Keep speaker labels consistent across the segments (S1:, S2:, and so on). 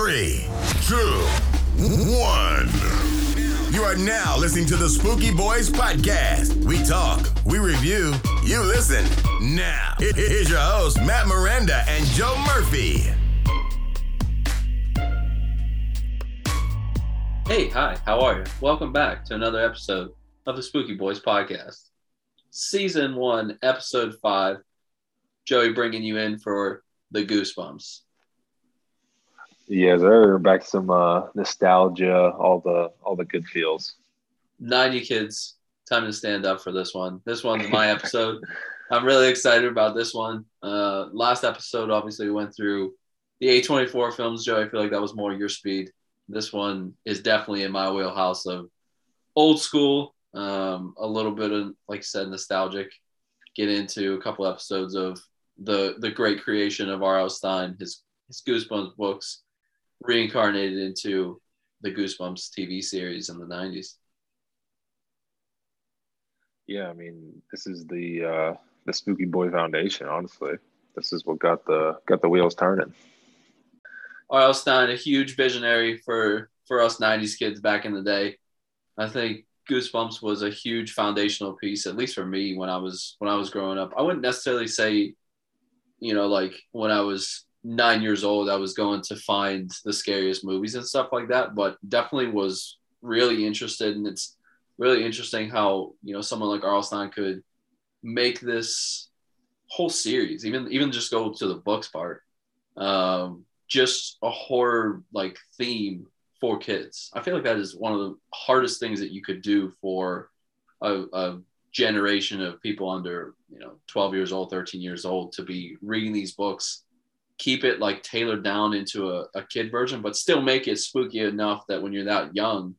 S1: three, two, one. You are now listening to the Spooky Boys podcast. We talk, we review, you listen. Now, here- here's your host, Matt Miranda and Joe Murphy.
S2: Hey, hi, how are you? Welcome back to another episode of the Spooky Boys podcast. Season one, episode five. Joey bringing you in for the Goosebumps.
S3: Yes, sir. Back to some uh, nostalgia, all the all the good feels.
S2: 90 kids, time to stand up for this one. This one's my episode. I'm really excited about this one. Uh, last episode, obviously, we went through the A24 films. Joe, I feel like that was more your speed. This one is definitely in my wheelhouse of old school, um, a little bit of, like I said, nostalgic. Get into a couple episodes of the the great creation of R.L. Stine, his his Goosebumps books, reincarnated into the Goosebumps TV series in the 90s.
S3: Yeah, I mean, this is the uh, the Spooky Boy Foundation. Honestly, this is what got the got the wheels turning.
S2: R.L. Stine, a huge visionary for for us '90s kids back in the day. I think Goosebumps was a huge foundational piece, at least for me when I was when I was growing up. I wouldn't necessarily say, you know, like when I was nine years old, I was going to find the scariest movies and stuff like that, but definitely was really interested, and it's really interesting how you know someone like R.L. Stine could make this whole series, even even just go to the books part. Um, just a horror like theme for kids. I feel like that is one of the hardest things that you could do for a, a generation of people under you know 12 years old 13 years old to be reading these books keep it like tailored down into a, a kid version but still make it spooky enough that when you're that young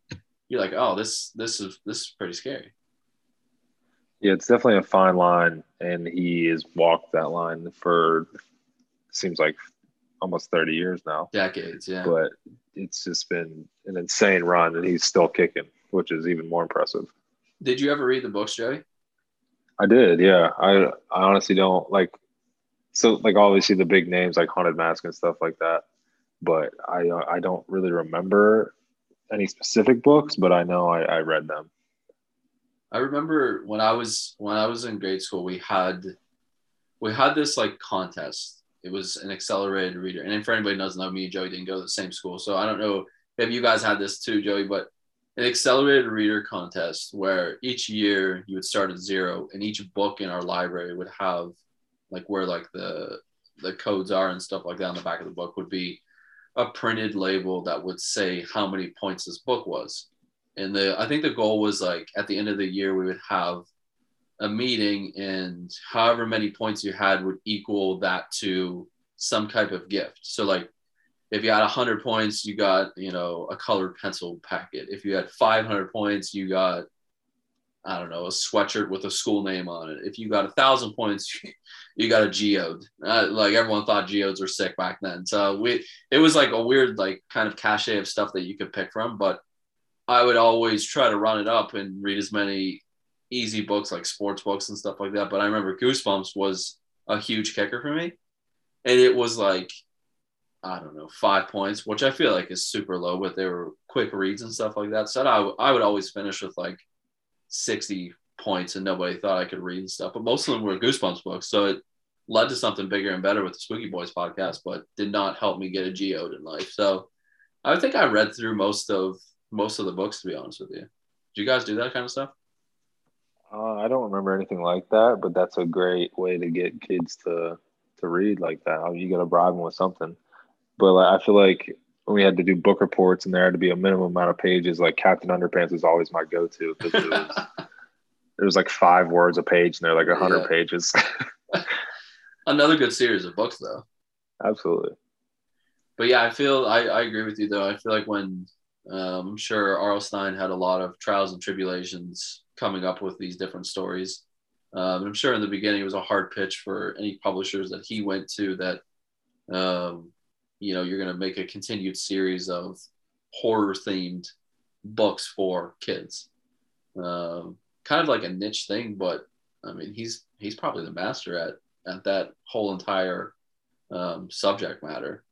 S2: you're like oh this this is this is pretty scary
S3: Yeah, it's definitely a fine line, and he has walked that line for seems like almost thirty years now.
S2: decades yeah
S3: But it's just been an insane run, and he's still kicking, which is even more impressive.
S2: did you ever read the books joey
S3: I did, yeah. I I honestly don't like so like obviously the big names like Haunted Mask and stuff like that, but I uh, I don't really remember any specific books, but I know I, I read them.
S2: I remember when I was when I was in grade school, we had we had this like contest. It was an accelerated reader, and for anybody doesn't know, me Joey didn't go to the same school, so I don't know if you guys had this too, Joey. But an accelerated reader contest where each year you would start at zero, and each book in our library would have like where like the the codes are and stuff like that on the back of the book would be a printed label that would say how many points this book was. And the i think the goal was like at the end of the year we would have a meeting and however many points you had would equal that to some type of gift. So like if you had 100 points you got you know a colored pencil packet. If you had 500 points you got i don't know a sweatshirt with a school name on it if you got a thousand points you got a geode uh, like everyone thought geodes were sick back then so we it was like a weird like kind of cachet of stuff that you could pick from but I would always try to run it up and read as many easy books like sports books and stuff like that. But I remember Goosebumps was a huge kicker for me. And it was like, I don't know, five points, which I feel like is super low, but they were quick reads and stuff like that. So I, I would always finish with like 60 points and nobody thought I could read and stuff. But most of them were Goosebumps books. So it led to something bigger and better with the Spooky Boys podcast, but did not help me get a geode in life. So I think I read through most of most of the books to be honest with you. Do you guys do that kind of stuff?
S3: Uh, I don't remember anything like that, but that's a great way to get kids to to read like that. You got to bribe them with something. But like, I feel like we had to do book reports and there had to be a minimum amount of pages, like Captain Underpants was always my go-to because it was there was like five words a page and they're like a hundred
S2: Yeah.
S3: pages.
S2: Another good series of books though.
S3: Absolutely.
S2: But yeah, I feel I, I agree with you though. I feel like when um, I'm sure R.L. Stine had a lot of trials and tribulations coming up with these different stories. Um, and I'm sure in the beginning it was a hard pitch for any publishers that he went to that, um, you know, you're going to make a continued series of horror themed books for kids. Um, kind of like a niche thing, but I mean, he's he's probably the master at at that whole entire um, subject matter.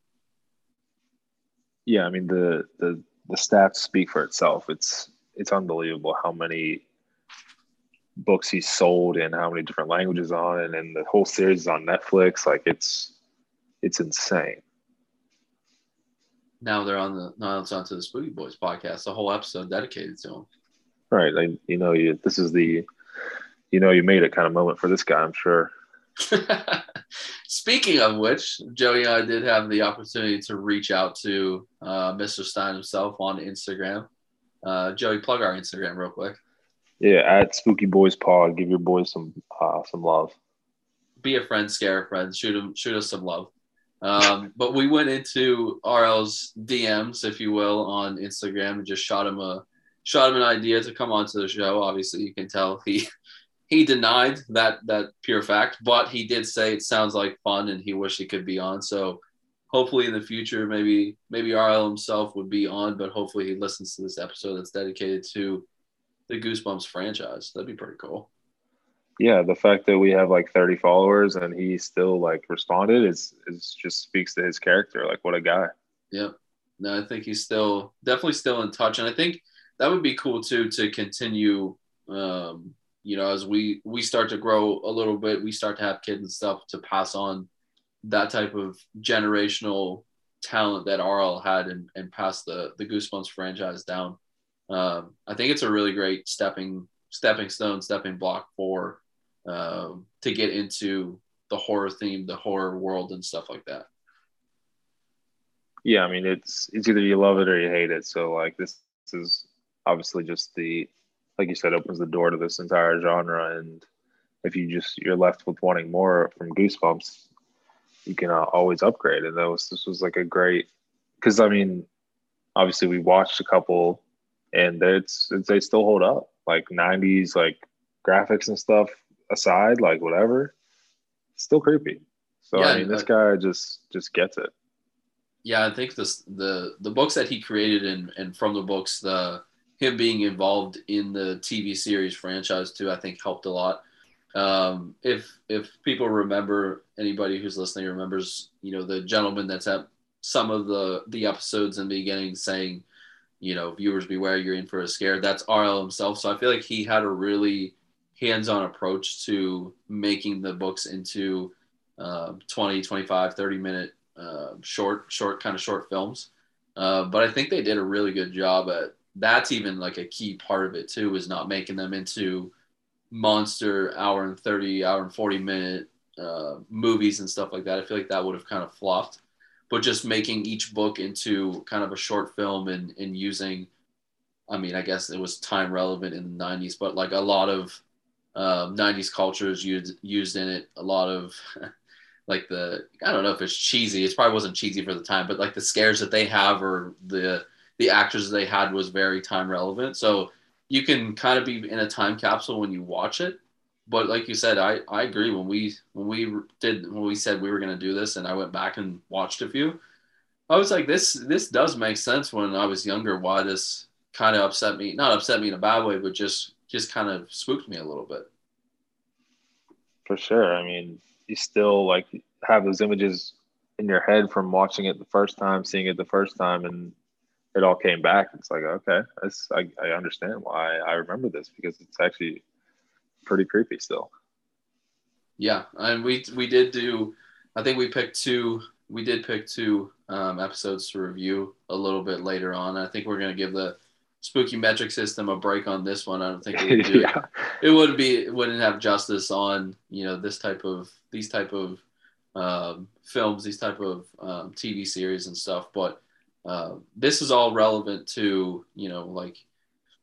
S3: Yeah, I mean the the the stats speak for itself. It's it's unbelievable how many books he's sold and how many different languages on and, and the whole series is on Netflix. Like it's it's insane.
S2: Now they're on the now it's onto the Spooky Boys podcast, the whole episode dedicated to him.
S3: Right. Like you know, you this is the you know you made it kind of moment for this guy, I'm sure.
S2: Speaking of which, Joey and I did have the opportunity to reach out to uh, Mr. Stine himself on Instagram. Uh, Joey, plug our Instagram real quick.
S3: Yeah, at Spooky Boys Pod, give your boys some uh, some love.
S2: Be a friend, scare a friend, shoot him, shoot us some love. Um, but we went into RL's DMs, if you will, on Instagram and just shot him a shot him an idea to come onto the show. Obviously, you can tell he he denied that that pure fact, but he did say it sounds like fun and he wished he could be on. So hopefully in the future, maybe maybe RL himself would be on, but hopefully he listens to this episode that's dedicated to the Goosebumps franchise. That'd be pretty cool.
S3: Yeah, the fact that we have like 30 followers and he still like responded is is just speaks to his character. Like what a guy.
S2: Yep. No, I think he's still definitely still in touch, and I think that would be cool too to continue um, you know, as we we start to grow a little bit, we start to have kids and stuff to pass on that type of generational talent that RL had and, and pass the the Goosebumps franchise down. Um, I think it's a really great stepping stepping stone, stepping block for um, to get into the horror theme, the horror world, and stuff like that.
S3: Yeah, I mean it's it's either you love it or you hate it. So like this, this is obviously just the like you said, opens the door to this entire genre. And if you just you're left with wanting more from Goosebumps, you can uh, always upgrade. And that was this was like a great because I mean, obviously we watched a couple, and it's, it's they still hold up. Like '90s like graphics and stuff aside, like whatever, still creepy. So yeah, I mean, this guy just just gets it.
S2: Yeah, I think this the the books that he created and and from the books the him being involved in the TV series franchise too, I think helped a lot. Um, if if people remember, anybody who's listening remembers, you know, the gentleman that's at some of the the episodes in the beginning saying, you know, viewers beware, you're in for a scare. That's RL himself. So I feel like he had a really hands-on approach to making the books into uh, 20, 25, 30 minute uh, short, short kind of short films. Uh, but I think they did a really good job at that's even like a key part of it too is not making them into monster hour and 30 hour and 40 minute uh, movies and stuff like that i feel like that would have kind of flopped but just making each book into kind of a short film and, and using i mean i guess it was time relevant in the 90s but like a lot of um, 90s cultures used used in it a lot of like the i don't know if it's cheesy it probably wasn't cheesy for the time but like the scares that they have or the the actors they had was very time relevant. So you can kind of be in a time capsule when you watch it. But like you said, I, I agree. When we when we did when we said we were gonna do this, and I went back and watched a few, I was like, this this does make sense. When I was younger, why this kind of upset me? Not upset me in a bad way, but just just kind of spooked me a little bit.
S3: For sure. I mean, you still like have those images in your head from watching it the first time, seeing it the first time, and it all came back. It's like, okay, I, I understand why I remember this because it's actually pretty creepy still.
S2: Yeah, and we we did do. I think we picked two. We did pick two um, episodes to review a little bit later on. I think we're gonna give the spooky metric system a break on this one. I don't think it would do yeah. it. It wouldn't be. It wouldn't have justice on you know this type of these type of um, films, these type of um, TV series and stuff. But uh, this is all relevant to you know like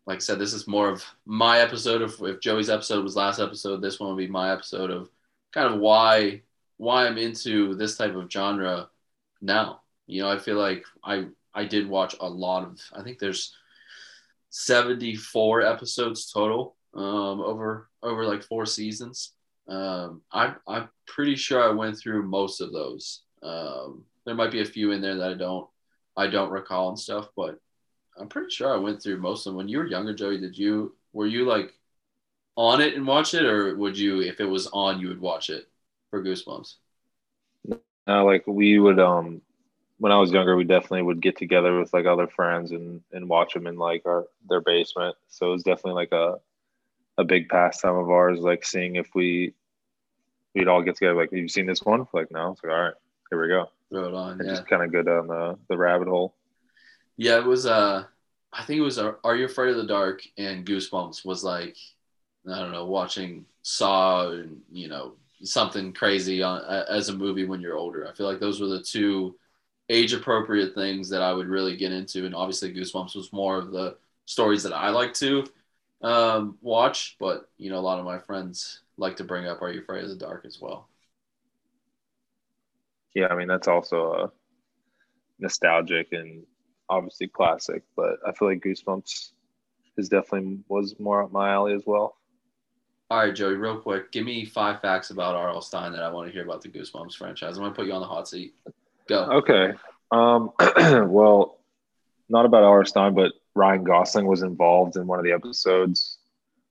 S2: like I said, this is more of my episode of if Joey's episode was last episode, this one would be my episode of kind of why why I'm into this type of genre now. You know, I feel like I I did watch a lot of I think there's 74 episodes total um, over over like four seasons. Um, I, I'm pretty sure I went through most of those. Um, there might be a few in there that I don't I don't recall and stuff, but I'm pretty sure I went through most of them. When you were younger, Joey, did you were you like on it and watch it, or would you, if it was on, you would watch it for Goosebumps?
S3: No, like we would um when I was younger, we definitely would get together with like other friends and and watch them in like our their basement. So it was definitely like a a big pastime of ours, like seeing if we we'd all get together. Like, have you seen this one? Like, no. It's like, all right, here we go.
S2: Throw it on.
S3: And
S2: Yeah.
S3: just kind of go down the the rabbit hole.
S2: Yeah, it was. Uh, I think it was. Uh, Are You Afraid of the Dark and Goosebumps was like, I don't know, watching Saw and you know something crazy on as a movie when you're older. I feel like those were the two age appropriate things that I would really get into, and obviously Goosebumps was more of the stories that I like to um, watch. But you know, a lot of my friends like to bring up Are You Afraid of the Dark as well.
S3: Yeah, I mean that's also a nostalgic and obviously classic, but I feel like Goosebumps is definitely was more up my alley as well.
S2: All right, Joey, real quick, give me five facts about R.L. Stine that I want to hear about the Goosebumps franchise. I'm gonna put you on the hot seat. Go.
S3: Okay. Um, well, not about R. Stine, but Ryan Gosling was involved in one of the episodes.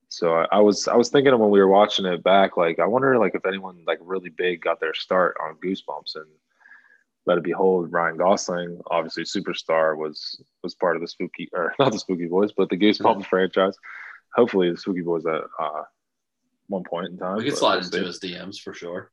S3: So I, I was I was thinking when we were watching it back, like I wonder like if anyone like really big got their start on Goosebumps and let it behold Ryan Gosling, obviously superstar, was was part of the spooky or not the spooky boys, but the Goosebumps franchise. Hopefully the spooky boys at uh one point in time.
S2: We could slide
S3: we'll see.
S2: into his DMs for sure.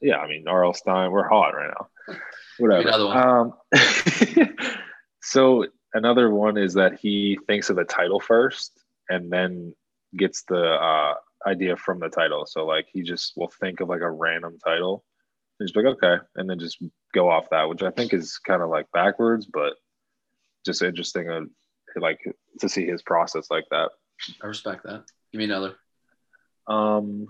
S3: Yeah, I mean R.L. Stine, we're hot right now. Whatever.
S2: Another one.
S3: Um, so another one is that he thinks of the title first and then gets the uh, idea from the title. So like he just will think of like a random title and just be like, okay, and then just go off that, which I think is kind of like backwards, but just interesting uh, like to see his process like that.
S2: I respect that. Give me another.
S3: Um,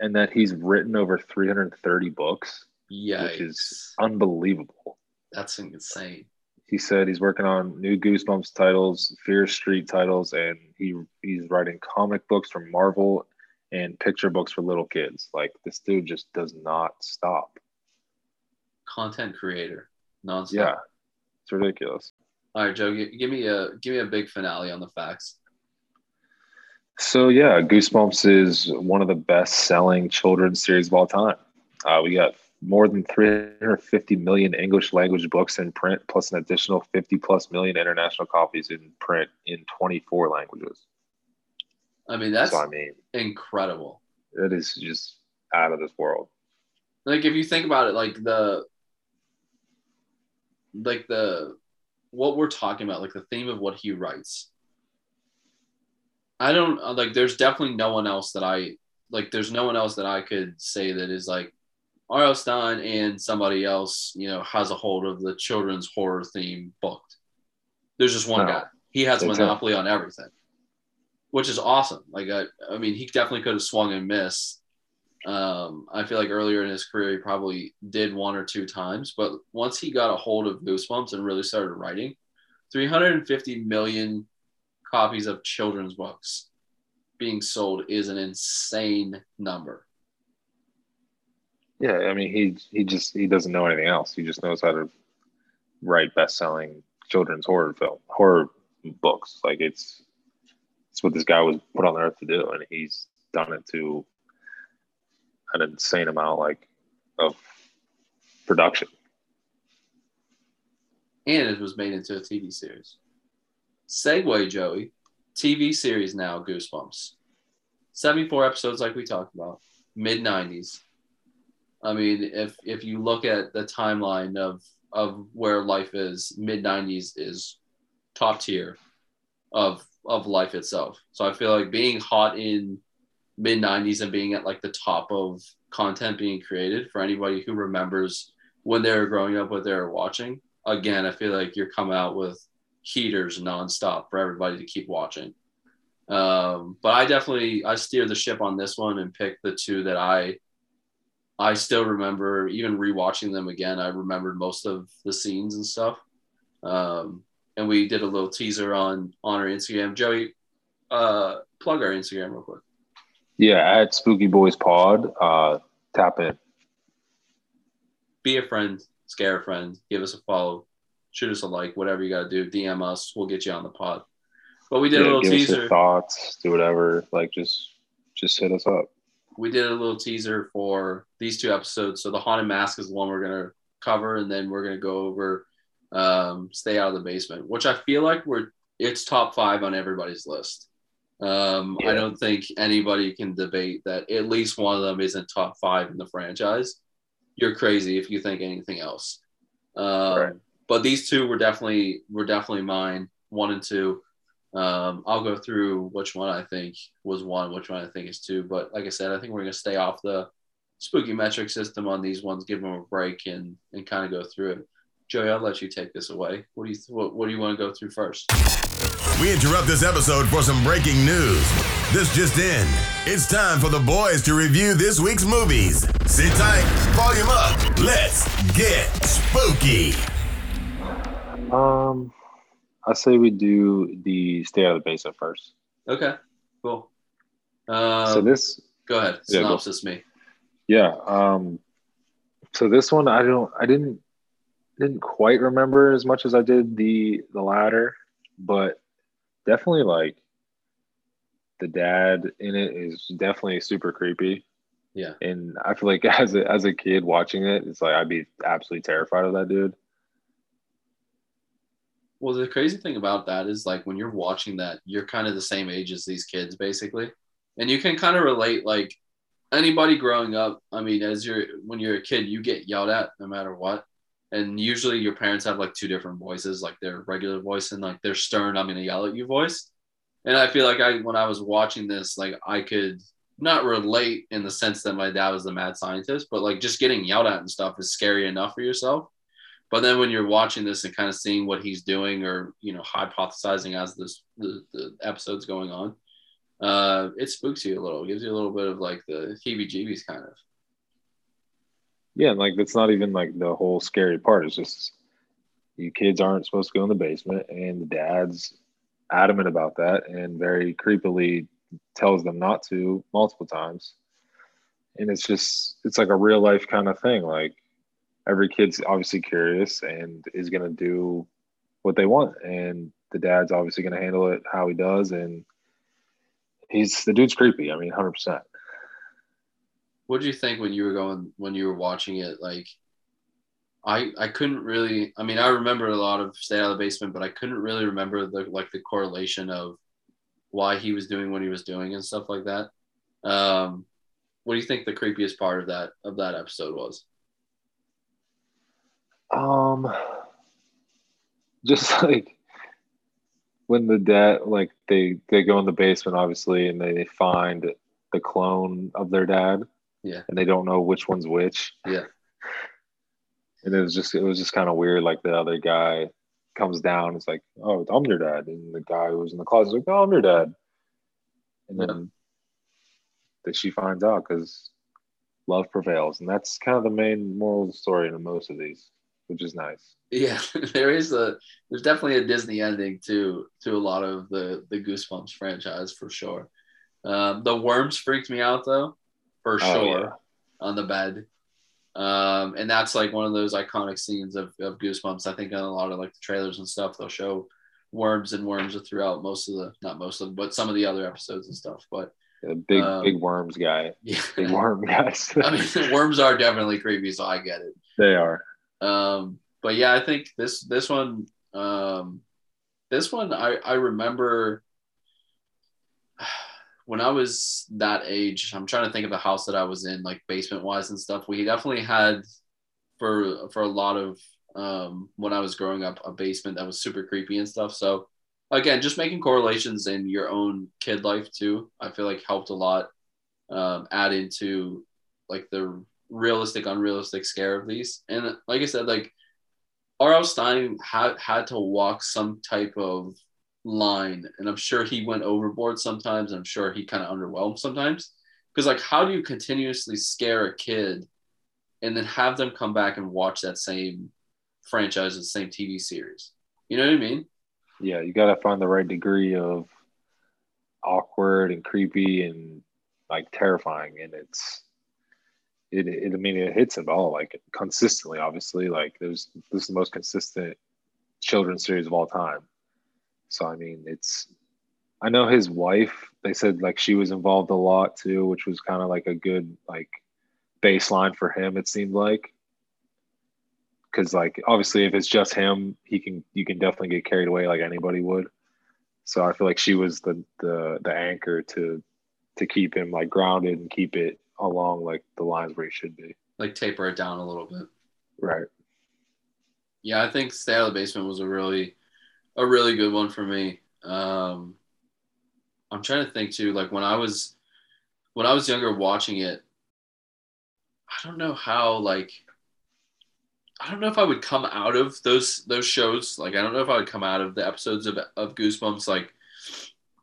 S3: and that he's written over 330 books,
S2: Yeah,
S3: which is unbelievable.
S2: that's insane.
S3: He said he's working on new Goosebumps titles, Fear Street titles, and he he's writing comic books for Marvel and picture books for little kids. Like this dude just does not stop.
S2: Content creator, nonstop.
S3: Yeah, it's ridiculous.
S2: All right, Joe, give me a give me a big finale on the facts.
S3: So yeah, Goosebumps is one of the best-selling children's series of all time. Uh, we got more than 350 million English language books in print, plus an additional 50 plus million international copies in print in 24 languages.
S2: I mean, that's
S3: so I mean,
S2: incredible.
S3: it is just out of this world.
S2: Like if you think about it, like the like the what we're talking about, like the theme of what he writes. I don't like. There's definitely no one else that I like. There's no one else that I could say that is like R.L. Stine and somebody else, you know, has a hold of the children's horror theme booked. There's just one
S3: No.
S2: guy. He has a monopoly on everything, which is awesome. Like, I, I mean, he definitely could have swung and missed. Um, I feel like earlier in his career, he probably did one or two times, but once he got a hold of Goosebumps and really started writing, 350 million copies of children's books being sold is an insane number.
S3: Yeah, I mean, he he just he doesn't know anything else. He just knows how to write best-selling children's horror film horror books. Like it's it's what this guy was put on earth to do, and he's done it to an insane amount like of production.
S2: and it was made into a TV series. Segue, Joey, TV series now, Goosebumps. 74 episodes, like we talked about, mid 90s. I mean, if if you look at the timeline of of where life is, mid 90s is top tier of of life itself. So I feel like being hot in mid 90s and being at like the top of content being created for anybody who remembers when they were growing up what they were watching again, I feel like you're coming out with heaters nonstop for everybody to keep watching. Um, but I definitely I steer the ship on this one and pick the two that I I still remember even rewatching them again. I remembered most of the scenes and stuff. Um, and we did a little teaser on on our Instagram. Joey, uh, plug our Instagram real quick.
S3: Yeah, at Spooky Boys Pod, uh, tap in.
S2: Be a friend, scare a friend, give us a follow, shoot us a like, whatever you got to do. DM us, we'll get you on the pod. But we did a little
S3: give us
S2: teaser.
S3: your thoughts, do whatever. Like just just hit us up.
S2: We did a little teaser for these two episodes. So the haunted mask is the one we're gonna cover, and then we're gonna go over um, "Stay Out of the Basement," which I feel like we're it's top five on everybody's list. Um,
S3: Yeah.
S2: I don't think anybody can debate that at least one of them isn't top five in the franchise. You're crazy if you think anything else. Um,
S3: Right.
S2: But these two were definitely were definitely mine, one and two. Um, I'll go through which one I think was one, which one I think is two. But like I said, I think we're gonna stay off the spooky metric system on these ones, give them a break, and and kind of go through it. Joey, I'll let you take this away. What do you what, what do you want to go through first?
S1: We interrupt this episode for some breaking news. This just in. It's time for the boys to review this week's movies. Sit tight, volume up. Let's get spooky.
S3: Um, I say we do the stay out of the basement first.
S2: Okay, cool. Uh,
S3: so this,
S2: go ahead.
S3: Yeah, go.
S2: Me.
S3: yeah. Um, so this one, I don't, I didn't, didn't quite remember as much as I did the the latter, but definitely like the dad in it is definitely super creepy.
S2: Yeah.
S3: And I feel like as a as a kid watching it, it's like I'd be absolutely terrified of that dude.
S2: Well, the crazy thing about that is like when you're watching that, you're kind of the same age as these kids, basically, and you can kind of relate. Like anybody growing up, I mean, as you're when you're a kid, you get yelled at no matter what, and usually your parents have like two different voices, like their regular voice and like their stern "I'm gonna yell at you" voice. And I feel like I when I was watching this, like I could not relate in the sense that my dad was the mad scientist, but like just getting yelled at and stuff is scary enough for yourself. But then when you're watching this and kind of seeing what he's doing, or you know, hypothesizing as this the, the episode's going on, uh, it spooks you a little. It gives you a little bit of like the heebie-jeebies kind of.
S3: Yeah, and like that's not even like the whole scary part. It's just you kids aren't supposed to go in the basement, and the dad's adamant about that and very creepily tells them not to multiple times. And it's just it's like a real life kind of thing. Like every kid's obviously curious and is gonna do what they want, and the dad's obviously gonna handle it how he does, and he's the dude's creepy. I mean, hundred percent.
S2: What did you think when you were going when you were watching it? Like, I I couldn't really. I mean, I remember a lot of Stay Out of the Basement, but I couldn't really remember the like the correlation of why he was doing what he was doing and stuff like that. Um, what do you think the creepiest part of that of that episode was?
S3: Um, just like when the dad, like they they go in the basement, obviously, and they find the clone of their dad.
S2: Yeah.
S3: And they don't know which one's which.
S2: Yeah.
S3: And it was just it was just kind of weird. Like the other guy comes down, it's like, oh, I'm your dad, and the guy who was in the closet is like, oh, I'm your dad. And then that she finds out because love prevails, and that's kind of the main moral of the story in most of these, which is nice.
S2: Yeah, there is a there's definitely a Disney ending to to a lot of the the Goosebumps franchise for sure. Um, the worms freaked me out though, for
S3: Oh,
S2: sure,
S3: yeah.
S2: on the bed. Um, and that's like one of those iconic scenes of, of Goosebumps. I think on a lot of like the trailers and stuff, they'll show worms and worms throughout most of the not most of them, but some of the other episodes and stuff. But
S3: The big
S2: Um,
S3: big worms guy,
S2: yeah,
S3: big worm guys.
S2: I mean, worms are definitely creepy, so I get it.
S3: they are.
S2: Um, but yeah, I think this this one um, this one I I remember when I was that age. I'm trying to think of the house that I was in, like basement wise and stuff. We definitely had for for a lot of um, when I was growing up a basement that was super creepy and stuff. So again, just making correlations in your own kid life too. I feel like helped a lot. Um, add into like the realistic, unrealistic scare of these. And like I said, like R.L. Stine had had to walk some type of line, and I'm sure he went overboard sometimes. I'm sure he kind of underwhelmed sometimes. Because like, how do you continuously scare a kid, and then have them come back and watch that same franchise, the same TV series? You know what I mean?
S3: Yeah, you gotta find the right degree of awkward and creepy and like terrifying, and it's it. it I mean, it hits it all like consistently. Obviously, like there's this is the most consistent children's series of all time. So I mean, it's. I know his wife. They said like she was involved a lot too, which was kind of like a good like baseline for him. It seemed like because like obviously if it's just him, he can you can definitely get carried away like anybody would. So I feel like she was the the the anchor to to keep him like grounded and keep it along like the lines where he should be.
S2: Like taper it down a little bit.
S3: Right.
S2: Yeah, I think Stay Out of the Basement was a really a really good one for me. Um, I'm trying to think too. Like when I was when I was younger, watching it, I don't know how like I don't know if I would come out of those those shows. Like I don't know if I would come out of the episodes of, of Goosebumps like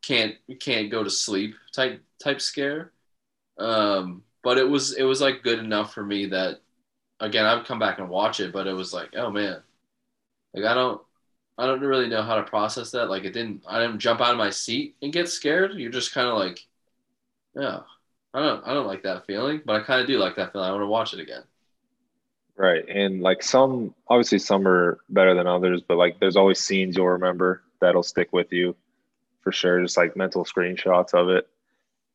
S2: can't can't go to sleep type type scare. Um, but it was it was like good enough for me that again I would come back and watch it, but it was like oh man, like I don't I don't really know how to process that. Like it didn't I didn't jump out of my seat and get scared. You're just kind of like yeah I don't I don't like that feeling, but I kind of do like that feeling. I want to watch it again.
S3: Right. And like some, obviously, some are better than others, but like there's always scenes you'll remember that'll stick with you for sure. Just like mental screenshots of it.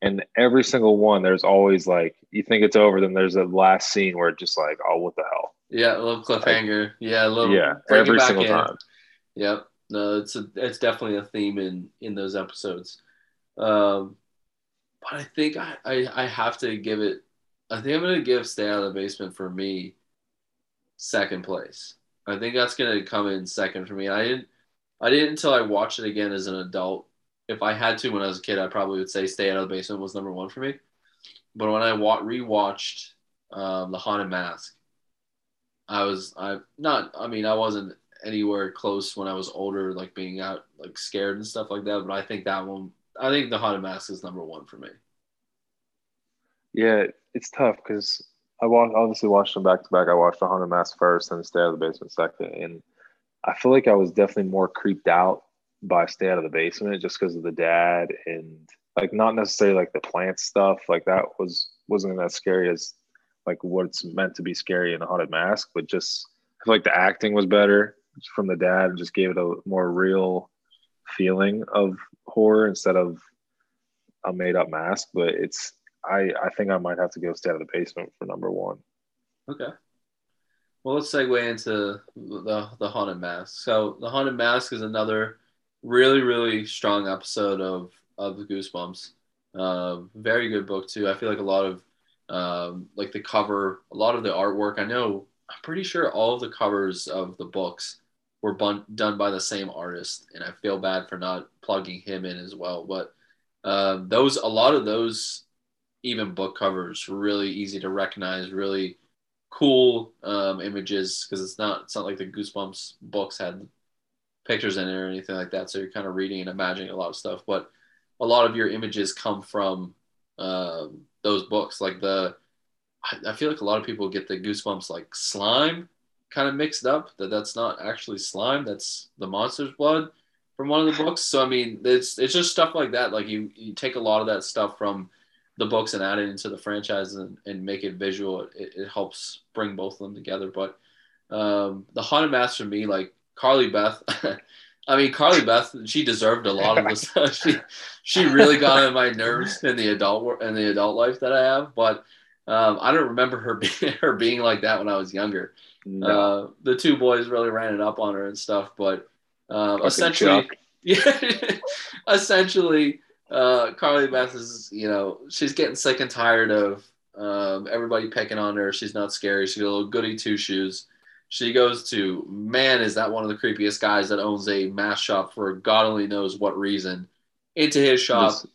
S3: And every single one, there's always like, you think it's over, then there's a last scene where it's just like, oh, what the hell?
S2: Yeah, a little cliffhanger. Like, yeah, a little.
S3: Yeah, every single in. time.
S2: Yep. No, it's a, it's definitely a theme in in those episodes. Um, but I think I, I I have to give it. I think I'm gonna give Stay Out of the Basement for me second place. I think that's gonna come in second for me. I didn't I didn't until I watched it again as an adult. If I had to when I was a kid, I probably would say Stay Out of the Basement was number one for me. But when I wa- rewatched um, The Haunted Mask, I was I not I mean I wasn't anywhere close when I was older, like being out like scared and stuff like that. But I think that one I think The Haunted Mask is number one for me.
S3: Yeah, it's tough because I watched obviously watched them back to back. I watched the Haunted Mask first and Stay Out of the Basement second, and I feel like I was definitely more creeped out by Stay Out of the Basement just because of the dad and like not necessarily like the plant stuff. Like that was wasn't that scary as like what's meant to be scary in a Haunted Mask, but just like the acting was better from the dad and just gave it a more real feeling of horror instead of a made up mask. But it's I I think I might have to go stay out of the basement for number one.
S2: Okay. Well, let's segue into the the haunted mask. So the haunted mask is another really really strong episode of of the Goosebumps. Uh, very good book too. I feel like a lot of um, like the cover, a lot of the artwork. I know I'm pretty sure all of the covers of the books were bun- done by the same artist, and I feel bad for not plugging him in as well. But uh, those a lot of those even book covers really easy to recognize really cool um, images because it's not it's not like the goosebumps books had pictures in it or anything like that. So you're kind of reading and imagining a lot of stuff. But a lot of your images come from um, those books. Like the I, I feel like a lot of people get the goosebumps like slime kind of mixed up that that's not actually slime that's the monster's blood from one of the books. So i mean it's it's just stuff like that. Like you you take a lot of that stuff from the books and add it into the franchise and, and make it visual, it, it helps bring both of them together. But um, the haunted mask for me, like Carly Beth, I mean Carly Beth, she deserved a lot of this. she she really got on my nerves in the adult in the adult life that I have. But um, I don't remember her being her being like that when I was younger. No. Uh, the two boys really ran it up on her and stuff, but um, essentially, yeah, essentially uh, Carly Beth is, you know, she's getting sick and tired of um, everybody picking on her. She's not scary. She's a little goody two shoes. She goes to, man, is that one of the creepiest guys that owns a mask shop for God only knows what reason, into his shop. Just,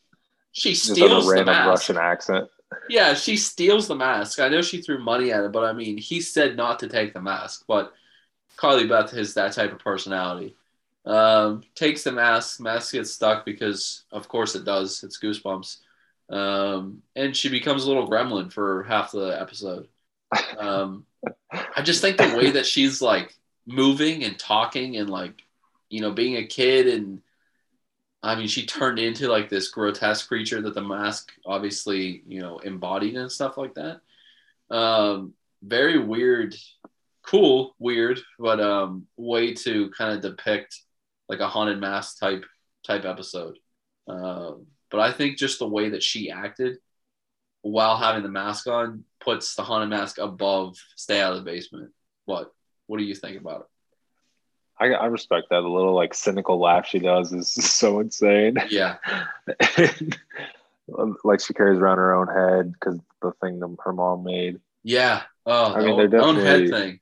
S2: she steals the mask.
S3: Russian accent.
S2: Yeah, she steals the mask. I know she threw money at it, but I mean, he said not to take the mask. But Carly Beth is that type of personality. Um, takes the mask. Mask gets stuck because, of course, it does. It's goosebumps. Um, and she becomes a little gremlin for half the episode. Um, I just think the way that she's like moving and talking and like, you know, being a kid and I mean, she turned into like this grotesque creature that the mask obviously, you know, embodied and stuff like that. Um, very weird, cool, weird, but um, way to kind of depict like a haunted mask type type episode. Um, but I think just the way that she acted while having the mask on puts the haunted mask above Stay Out of the Basement. What? What do you think about it?
S3: I, I respect that. The little like cynical laugh she does is so insane.
S2: Yeah,
S3: like she carries around her own head because the thing that her mom made.
S2: yeah. Oh,
S3: I mean, they're definitely,
S2: own head thing.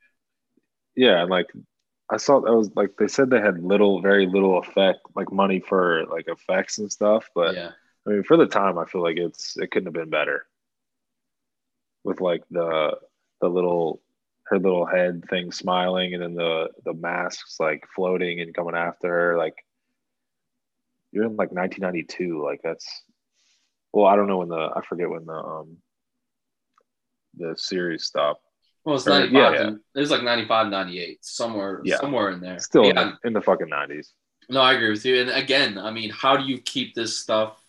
S3: Yeah, and like I saw that was like they said they had little, very little effect, like money for like effects and stuff. But
S2: yeah,
S3: I mean, for the time, I feel like it's it couldn't have been better. With like the the little her little head thing smiling, and then the the masks like floating and coming after her. Like you're in like 1992. Like that's well, I don't know when the I forget when the um the series stopped.
S2: well, it's
S3: Or-
S2: 95.
S3: yeah, yeah.
S2: It was like 95, 98, somewhere,
S3: Yeah.
S2: somewhere in there.
S3: Still in, the, in the fucking 90s.
S2: No, I agree with you. And again, I mean, how do you keep this stuff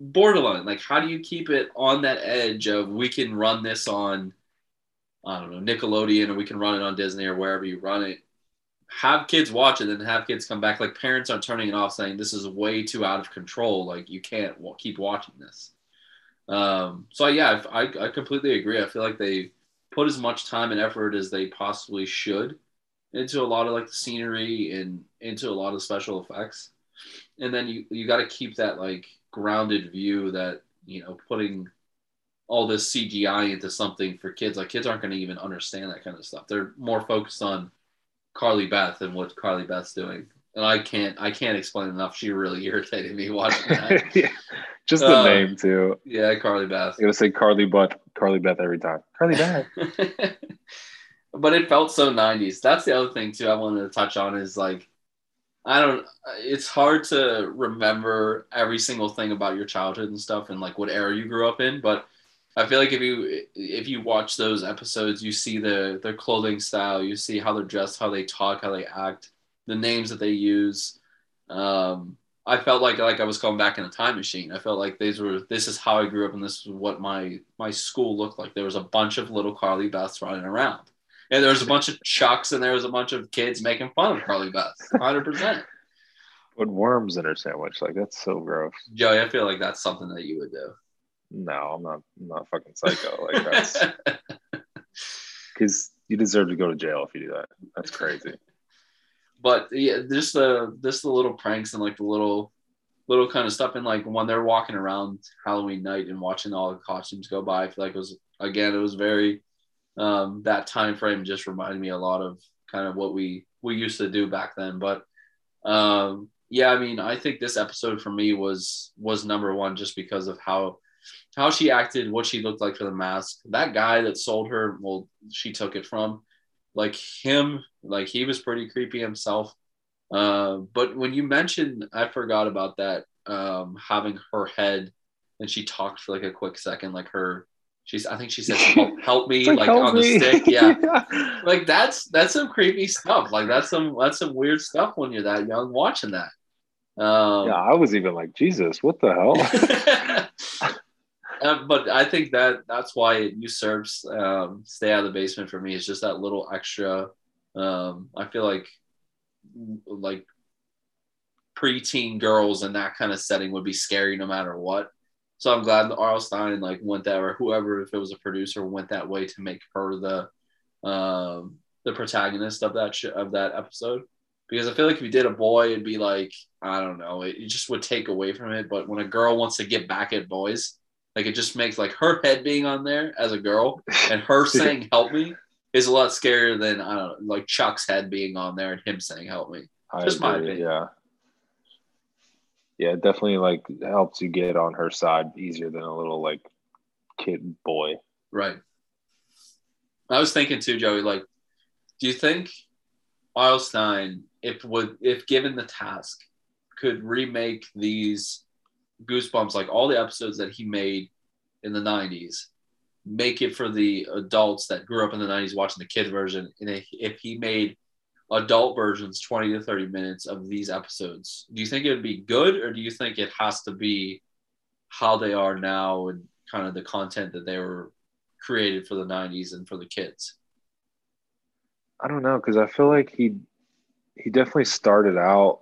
S2: borderline? Like, how do you keep it on that edge of we can run this on, I don't know, Nickelodeon, or we can run it on Disney or wherever you run it. Have kids watch it and have kids come back. Like parents aren't turning it off, saying this is way too out of control. Like you can't keep watching this. Um, so yeah, I I completely agree. I feel like they put as much time and effort as they possibly should into a lot of like the scenery and into a lot of special effects. And then you you got to keep that like grounded view that you know putting all this CGI into something for kids like kids aren't going to even understand that kind of stuff. They're more focused on Carly Beth and what Carly Beth's doing. And I can't I can't explain enough. She really irritated me watching that.
S3: yeah. Just the
S2: Uh,
S3: name too.
S2: yeah, Carly Beth.
S3: I'm gonna say Carly Butt, Carly Beth every time. Carly Beth.
S2: but it felt so 90s. That's the other thing too I wanted to touch on is like I don't it's hard to remember every single thing about your childhood and stuff and like what era you grew up in, but I feel like if you if you watch those episodes, you see the their clothing style, you see how they're dressed, how they talk, how they act, the names that they use. Um, I felt like like I was going back in a time machine. I felt like these were this is how I grew up and this is what my my school looked like. There was a bunch of little Carly Beths running around. And there was a bunch of chucks and there was a bunch of kids making fun of Carly Beth. 100%.
S3: Put worms in her sandwich. Like that's so gross.
S2: Joey, I feel like that's something that you would do.
S3: No, I'm not. I'm not fucking psycho. Like that's because you deserve to go to jail if you do that. That's crazy.
S2: but yeah, just the just the little pranks and like the little little kind of stuff and like when they're walking around Halloween night and watching all the costumes go by, I feel like it was again it was very um, that time frame just reminded me a lot of kind of what we we used to do back then. But um, yeah, I mean, I think this episode for me was was number one just because of how how she acted, what she looked like for the mask. That guy that sold her, well, she took it from, like him, like he was pretty creepy himself. Uh, but when you mentioned, I forgot about that um, having her head, and she talked for like a quick second, like her. She's, I think she said, "Help, help me!"
S3: It's
S2: Like,
S3: help
S2: on the
S3: me.
S2: stick, yeah. like that's that's some creepy stuff. Like that's some that's some weird stuff when you're that young watching that. Um,
S3: yeah, I was even like, Jesus, what the hell?
S2: Uh, but I think that that's why it usurps um, "Stay Out of the Basement" for me. It's just that little extra. Um, I feel like like preteen girls in that kind of setting would be scary no matter what. So I'm glad that R.L. Stine like went that or whoever if it was a producer went that way to make her the um, the protagonist of that sh- of that episode. Because I feel like if you did a boy, it'd be like I don't know, it, it just would take away from it. But when a girl wants to get back at boys, like it just makes like her head being on there as a girl and her saying "help me" is a lot scarier than I don't know, like Chuck's head being on there and him saying "help me."
S3: I
S2: Just my
S3: agree,
S2: opinion.
S3: Yeah. Yeah, it definitely like helps you get on her side easier than a little like kid boy.
S2: Right. I was thinking too, Joey. Like, do you think R.L. Stine, if would if given the task, could remake these Goosebumps, like all the episodes that he made in the '90s, make it for the adults that grew up in the '90s watching the kid version, and if he made adult versions 20 to 30 minutes of these episodes. Do you think it would be good or do you think it has to be how they are now and kind of the content that they were created for the 90s and for the kids?
S3: I don't know because I feel like he he definitely started out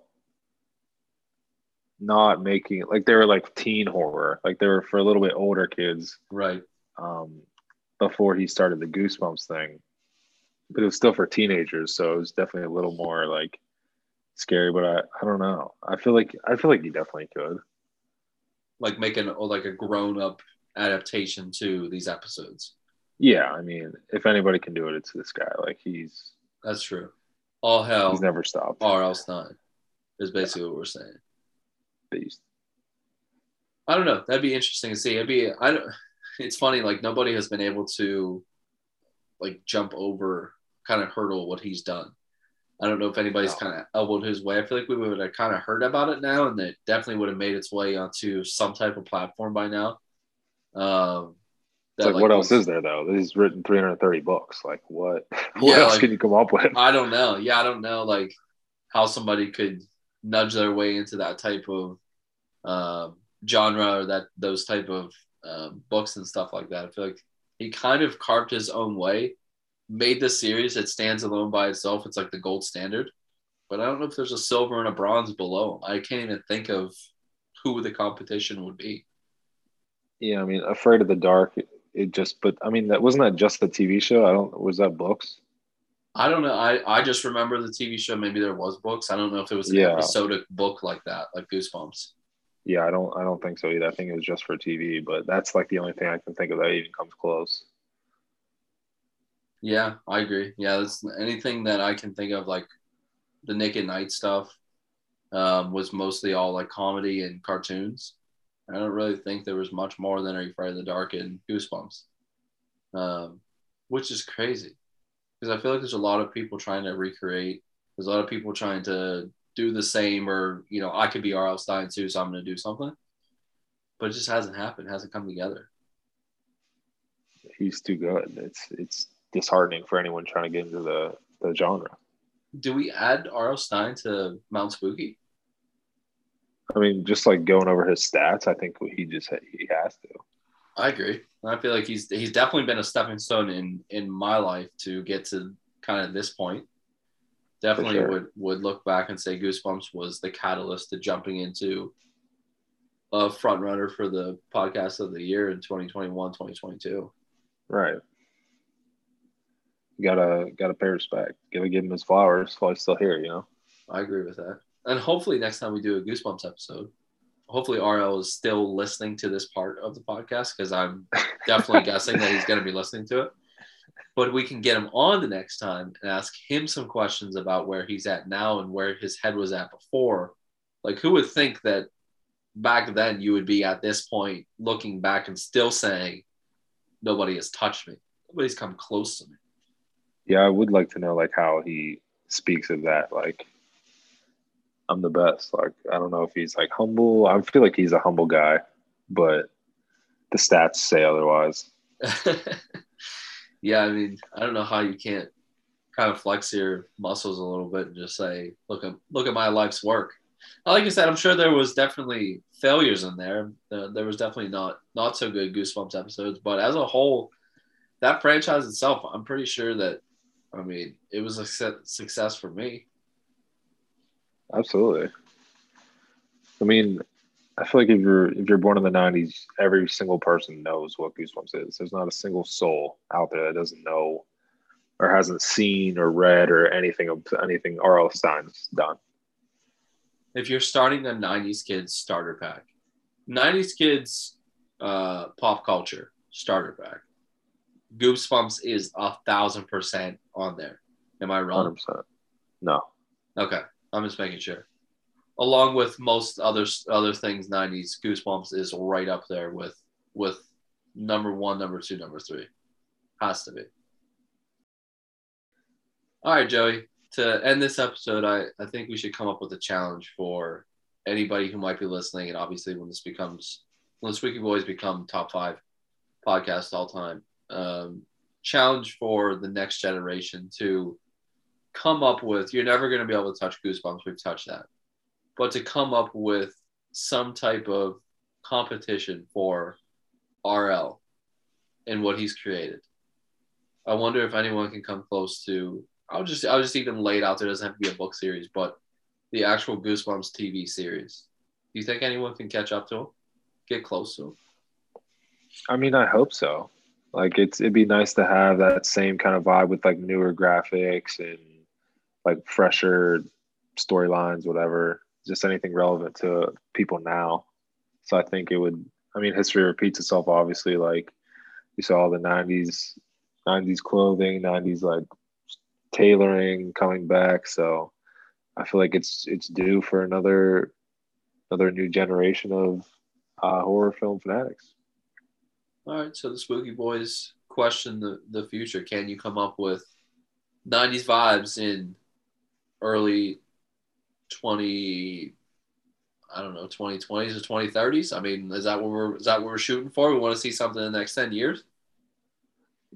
S3: not making like they were like teen horror, like they were for a little bit older kids
S2: right.
S3: um, before he started the Goosebumps thing. But it was still for teenagers, so it was definitely a little more like scary. But I, I don't know. I feel like I feel like he definitely could.
S2: Like making like a grown up adaptation to these episodes.
S3: Yeah, I mean, if anybody can do it, it's this guy. Like he's
S2: That's true. All hell
S3: he's never stopped.
S2: else Stine is basically what we're saying.
S3: Beast.
S2: I don't know. That'd be interesting to see. It'd be I don't. It's funny. Like nobody has been able to like jump over, kind of hurdle what he's done. I don't know if anybody's
S3: No.
S2: kind of elbowed his way. I feel like we would have kind of heard about it now, and it definitely would have made its way onto some type of platform by now. Um, that,
S3: like, what else is there though? He's written 330 books. Like what? what
S2: Yeah,
S3: else
S2: like-
S3: can you come up with?
S2: I don't know. Yeah, I don't know like how somebody could nudge their way into that type of um, genre or that those type of um, books and stuff like that. I feel like he kind of carved his own way, made this series. It stands alone by itself. It's like the gold standard. But I don't know if there's a silver and a bronze below. I can't even think of who the competition would be.
S3: Yeah, I mean, Afraid of the Dark. It, it just, but I mean, that wasn't that just the TV show? I don't. Was that books?
S2: I don't know. I, I just remember the TV show. Maybe there was books. I don't know if it was an
S3: Yeah.
S2: episodic book like that, like Goosebumps.
S3: Yeah, I don't. I don't think so either. I think it was just for TV. But that's like the only thing I can think of that even comes close.
S2: Yeah, I agree. Yeah, that's anything that I can think of, like the Nick at Nite stuff, um, was mostly all like comedy and cartoons. I don't really think there was much more than Are You Afraid of the Dark and Goosebumps, um, which is crazy because I feel like there's a lot of people trying to recreate. There's a lot of people trying to do the same, or you know, I could be R.L. Stine too, so I'm going to do something. But it just hasn't happened. Hasn't come together.
S3: He's too good. It's it's disheartening for anyone trying to get into the the genre.
S2: Do we add R.L. Stine to Mount Spooky?
S3: I mean, just like going over his stats, I think he just he has to.
S2: I agree. I feel like he's he's definitely been a stepping stone in in my life to get to kind of this point. Definitely
S3: sure.
S2: would would look back and say Goosebumps was the catalyst to jumping into a front runner for the podcast of the year in 2021, 2022.
S3: Right. Gotta gotta pay respect. Gotta give him his flowers while he's still here. You know.
S2: I agree with that. And hopefully next time we do a Goosebumps episode, hopefully RL is still listening to this part of the podcast because I'm definitely guessing that he's going to be listening to it. But we can get him on the next time and ask him some questions about where he's at now and where his head was at before. Like, who would think that back then you would be at this point looking back and still saying, nobody has touched me, nobody's come close to me.
S3: Yeah, I would like to know like how he speaks of that. Like, I'm the best. Like, I don't know if he's like humble. I feel like he's a humble guy, but the stats say otherwise.
S2: yeah, I mean, I don't know how you can't kind of flex your muscles a little bit and just say, "Look at look at my life's work." Like I said, I'm sure there was definitely failures in there. There, there was definitely not not so good Goosebumps episodes, but as a whole, that franchise itself, I'm pretty sure that, I mean, it was a success- for me.
S3: Absolutely. I mean, I feel like if you're if you're born in the '90s, every single person knows what Goosebumps is. There's not a single soul out there that doesn't know, or hasn't seen or read or anything of anything R.L. Stine's done.
S2: if you're starting a 90s kids starter pack 90s kids uh, pop culture starter pack goosebumps is a thousand percent on there. Am i wrong?
S3: Percent. No.
S2: okay. I'm just making sure. Along with most other other things 90s goosebumps is right up there with with number one number two number three. Has to be. All right joey. To end this episode i i think we should come up with a challenge for anybody who might be listening. And obviously when this becomes when Spooky Boys become top five podcasts all time um, challenge for the next generation to come up with you're never going to be able to touch goosebumps we've touched that but to come up with some type of competition for rl and what he's created. I wonder if anyone can come close to i'll just i'll just even lay it out there it doesn't have to be a book series but the actual goosebumps tv series. Do you think anyone can catch up to him? Get close to him?
S3: I mean, I hope so. Like it's it'd be nice to have that same kind of vibe with like newer graphics and like fresher storylines, whatever. Just anything relevant to people now. So I think it would. I mean, history repeats itself. Obviously, like you saw the '90s, '90s clothing, '90s like tailoring coming back. So I feel like it's it's due for another another new generation of uh, horror film fanatics.
S2: All right, so the Spooky Boys question the, the future. Can you come up with 90s vibes in early 20 I don't know, 2020s or 2030s? I mean, is that what we're is that what we're shooting for? We want to see something in the next 10 years?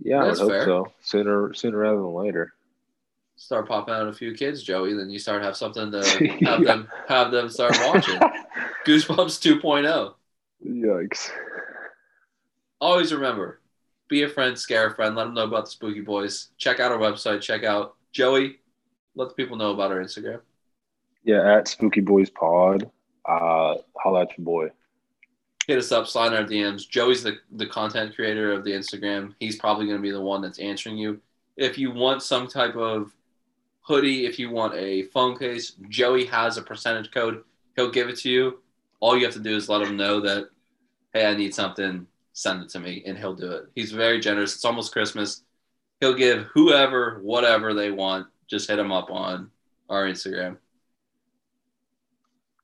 S3: Yeah, That's I hope fair. so. Sooner sooner rather than later.
S2: Start popping out a few kids, Joey, then you start have something to have yeah. them have them start watching. Goosebumps 2.0.
S3: Yikes.
S2: Always remember, be a friend, scare a friend, let them know about the Spooky Boys. Check out our website, check out Joey. Let the people know about our Instagram.
S3: Yeah, at Spooky Boys Pod. Uh, holla at your boy.
S2: Hit us up, slide our DMs. Joey's the, the content creator of the Instagram. He's probably going to be the one that's answering you. If you want some type of hoodie, if you want a phone case, Joey has a percentage code. He'll give it to you. All you have to do is let him know that, hey, I need something, send it to me, and he'll do it. He's very generous. It's almost Christmas. He'll give whoever whatever they want. Just hit him up on our Instagram.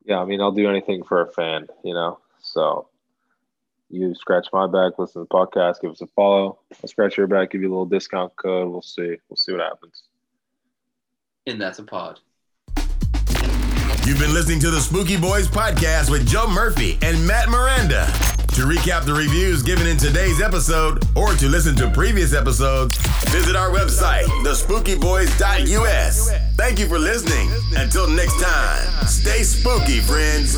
S3: Yeah, I mean, I'll do anything for a fan, you know. So you scratch my back, listen to the podcast, give us a follow. I'll scratch your back, give you a little discount code. We'll see. We'll see what happens.
S2: And that's a pod.
S1: You've been listening to the Spooky Boys podcast with Joe Murphy and Matt Miranda. To recap the reviews given in today's episode or to listen to previous episodes, visit our website, thespookyboys.us. Thank you for listening. Until next time, stay spooky, friends.